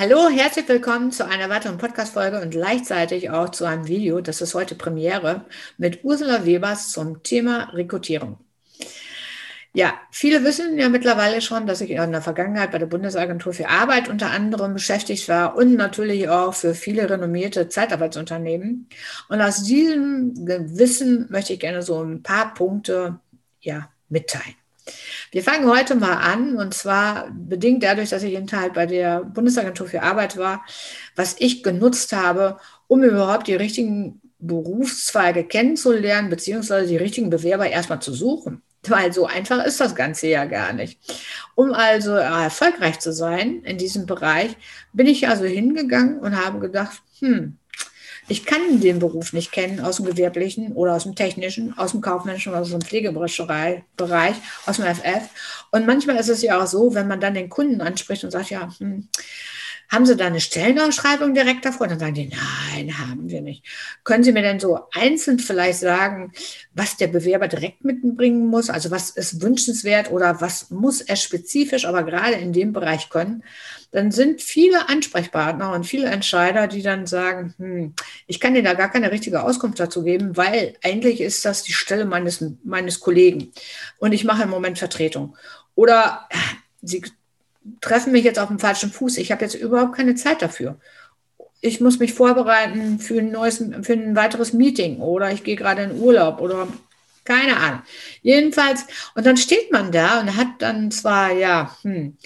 Hallo, herzlich willkommen zu einer weiteren Podcast-Folge und gleichzeitig auch zu einem Video, das ist heute Premiere, mit Ursula Webers zum Thema Rekrutierung. Ja, viele wissen ja mittlerweile schon, dass ich in der Vergangenheit bei der Bundesagentur für Arbeit unter anderem beschäftigt war und natürlich auch für viele renommierte Zeitarbeitsunternehmen. Und aus diesem Wissen möchte ich gerne so ein paar Punkte ja, mitteilen. Wir fangen heute mal an und zwar bedingt dadurch, dass ich eben halt bei der Bundesagentur für Arbeit war, was ich genutzt habe, um überhaupt die richtigen Berufszweige kennenzulernen, beziehungsweise die richtigen Bewerber erstmal zu suchen. Weil so einfach ist das Ganze ja gar nicht. Um also erfolgreich zu sein in diesem Bereich, bin ich also hingegangen und habe gedacht, hm, ich kann den Beruf nicht kennen aus dem gewerblichen oder aus dem technischen, aus dem kaufmännischen oder aus dem Pflegebereich, aus dem FF. Und manchmal ist es ja auch so, wenn man dann den Kunden anspricht und sagt, ja, hm, haben Sie da eine Stellenausschreibung direkt davor? Dann sagen die, nein, haben wir nicht. Können Sie mir denn so einzeln vielleicht sagen, was der Bewerber direkt mitbringen muss? Also was ist wünschenswert oder was muss er spezifisch, aber gerade in dem Bereich können? Dann sind viele Ansprechpartner und viele Entscheider, die dann sagen, hm, ich kann dir da gar keine richtige Auskunft dazu geben, weil eigentlich ist das die Stelle meines, meines Kollegen und ich mache im Moment Vertretung. Oder Sie treffen mich jetzt auf dem falschen Fuß. Ich habe jetzt überhaupt keine Zeit dafür. Ich muss mich vorbereiten für ein neues, für ein weiteres Meeting oder ich gehe gerade in Urlaub oder keine Ahnung. Jedenfalls, und dann steht man da und hat dann zwar, ja, hm,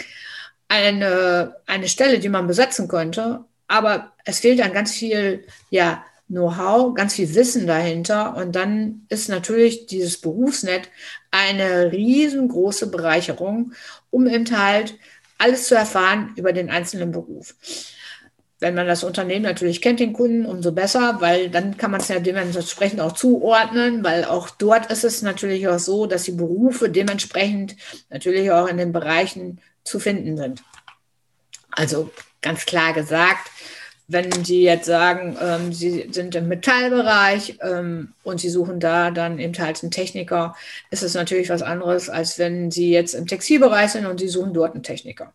eine, eine Stelle, die man besetzen könnte, aber es fehlt dann ganz viel, ja, Know-how, ganz viel Wissen dahinter. Und dann ist natürlich dieses Berufsnet eine riesengroße Bereicherung, um eben halt alles zu erfahren über den einzelnen Beruf. Wenn man das Unternehmen natürlich kennt, den Kunden, umso besser, weil dann kann man es ja dementsprechend auch zuordnen, weil auch dort ist es natürlich auch so, dass die Berufe dementsprechend natürlich auch in den Bereichen zu finden sind. Also ganz klar gesagt, wenn Sie jetzt sagen, ähm, Sie sind im Metallbereich ähm, und Sie suchen da dann eben halt einen Techniker, ist es natürlich was anderes, als wenn Sie jetzt im Textilbereich sind und Sie suchen dort einen Techniker.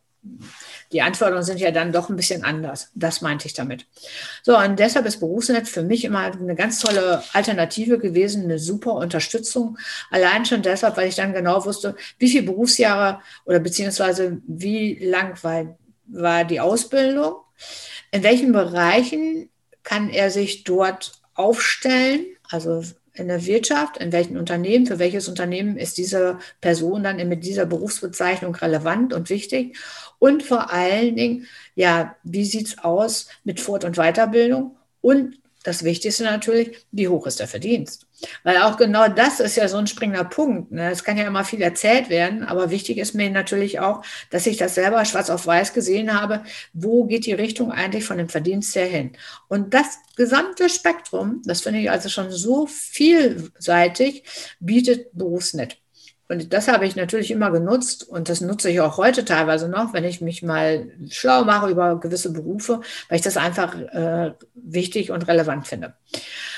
Die Anforderungen sind ja dann doch ein bisschen anders. Das meinte ich damit. So, und deshalb ist Berufsnet für mich immer eine ganz tolle Alternative gewesen, eine super Unterstützung. Allein schon deshalb, weil ich dann genau wusste, wie viele Berufsjahre oder beziehungsweise wie lang war, war die Ausbildung in welchen Bereichen kann er sich dort aufstellen? Also in der Wirtschaft, in welchen Unternehmen, für welches Unternehmen ist diese Person dann mit dieser Berufsbezeichnung relevant und wichtig? Und vor allen Dingen, ja, wie sieht es aus mit Fort- und Weiterbildung? Und das Wichtigste natürlich, wie hoch ist der Verdienst? Weil auch genau das ist ja so ein springender Punkt. Ne? Es kann ja immer viel erzählt werden, aber wichtig ist mir natürlich auch, dass ich das selber schwarz auf weiß gesehen habe, wo geht die Richtung eigentlich von dem Verdienst her hin. Und das gesamte Spektrum, das finde ich also schon so vielseitig, bietet Berufsnet. Und das habe ich natürlich immer genutzt und das nutze ich auch heute teilweise noch, wenn ich mich mal schlau mache über gewisse Berufe, weil ich das einfach äh, wichtig und relevant finde.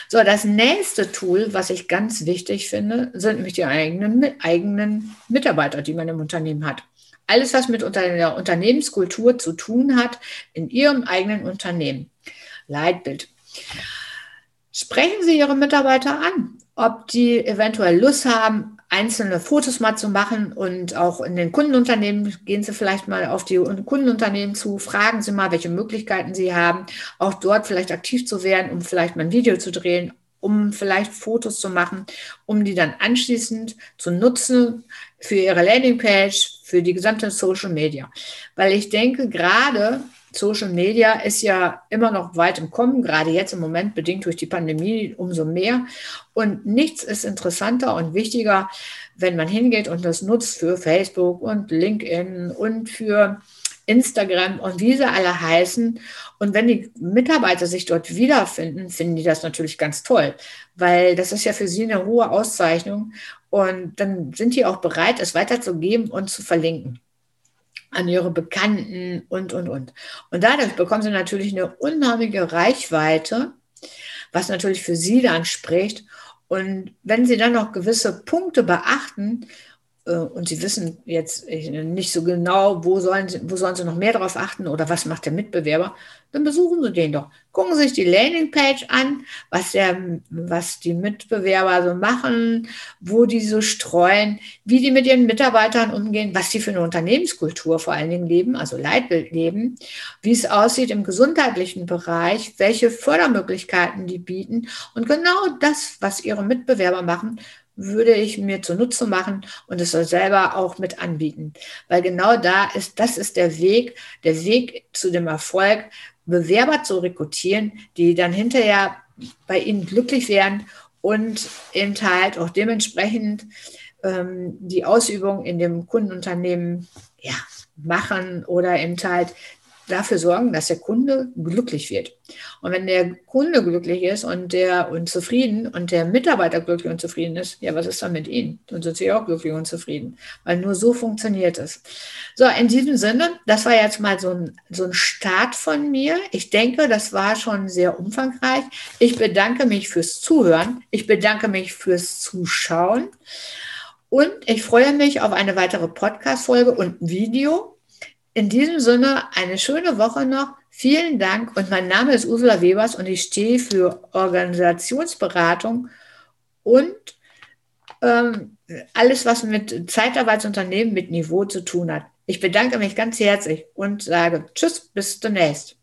So, das nächste Tool, was ich ganz wichtig finde, sind nämlich die eigenen, eigenen Mitarbeiter, die man im Unternehmen hat. Alles, was mit der Unternehmenskultur zu tun hat, in Ihrem eigenen Unternehmen. Leitbild. Sprechen Sie Ihre Mitarbeiter an, ob die eventuell Lust haben, einzelne Fotos mal zu machen und auch in den Kundenunternehmen gehen Sie vielleicht mal auf die Kundenunternehmen zu, fragen Sie mal, welche Möglichkeiten Sie haben, auch dort vielleicht aktiv zu werden, um vielleicht mal ein Video zu drehen, um vielleicht Fotos zu machen, um die dann anschließend zu nutzen für Ihre Landingpage, für die gesamte Social Media. Weil ich denke, gerade Social Media ist ja immer noch weit im Kommen, gerade jetzt im Moment bedingt durch die Pandemie umso mehr. Und nichts ist interessanter und wichtiger, wenn man hingeht und das nutzt für Facebook und LinkedIn und für Instagram und wie sie alle heißen. Und wenn die Mitarbeiter sich dort wiederfinden, finden die das natürlich ganz toll, weil das ist ja für sie eine hohe Auszeichnung. Und dann sind die auch bereit, es weiterzugeben und zu verlinken an ihre Bekannten und, und, und. Und dadurch bekommen sie natürlich eine unheimliche Reichweite, was natürlich für sie dann spricht. Und wenn sie dann noch gewisse Punkte beachten, und sie wissen jetzt nicht so genau, wo sollen, sie, wo sollen sie noch mehr darauf achten oder was macht der Mitbewerber, dann besuchen Sie den doch. Gucken Sie sich die Landingpage an, was, der, was die Mitbewerber so machen, wo die so streuen, wie die mit ihren Mitarbeitern umgehen, was die für eine Unternehmenskultur vor allen Dingen leben, also Leitbild leben, wie es aussieht im gesundheitlichen Bereich, welche Fördermöglichkeiten die bieten. Und genau das, was Ihre Mitbewerber machen, würde ich mir zunutze machen und es selber auch mit anbieten. Weil genau da ist, das ist der Weg, der Weg zu dem Erfolg, Bewerber zu rekrutieren, die dann hinterher bei Ihnen glücklich werden und eben halt auch dementsprechend ähm, die Ausübung in dem Kundenunternehmen ja, machen oder eben halt dafür sorgen, dass der Kunde glücklich wird. Und wenn der Kunde glücklich ist und der und zufrieden und der Mitarbeiter glücklich und zufrieden ist, ja, was ist dann mit Ihnen? Dann sind Sie auch glücklich und zufrieden, weil nur so funktioniert es. So, in diesem Sinne, das war jetzt mal so ein, so ein Start von mir. Ich denke, das war schon sehr umfangreich. Ich bedanke mich fürs Zuhören. Ich bedanke mich fürs Zuschauen. Und ich freue mich auf eine weitere Podcast-Folge und Video. In diesem Sinne eine schöne Woche noch. Vielen Dank und mein Name ist Ursula Webers und ich stehe für Organisationsberatung und ähm, alles, was mit Zeitarbeitsunternehmen mit Niveau zu tun hat. Ich bedanke mich ganz herzlich und sage Tschüss, bis demnächst.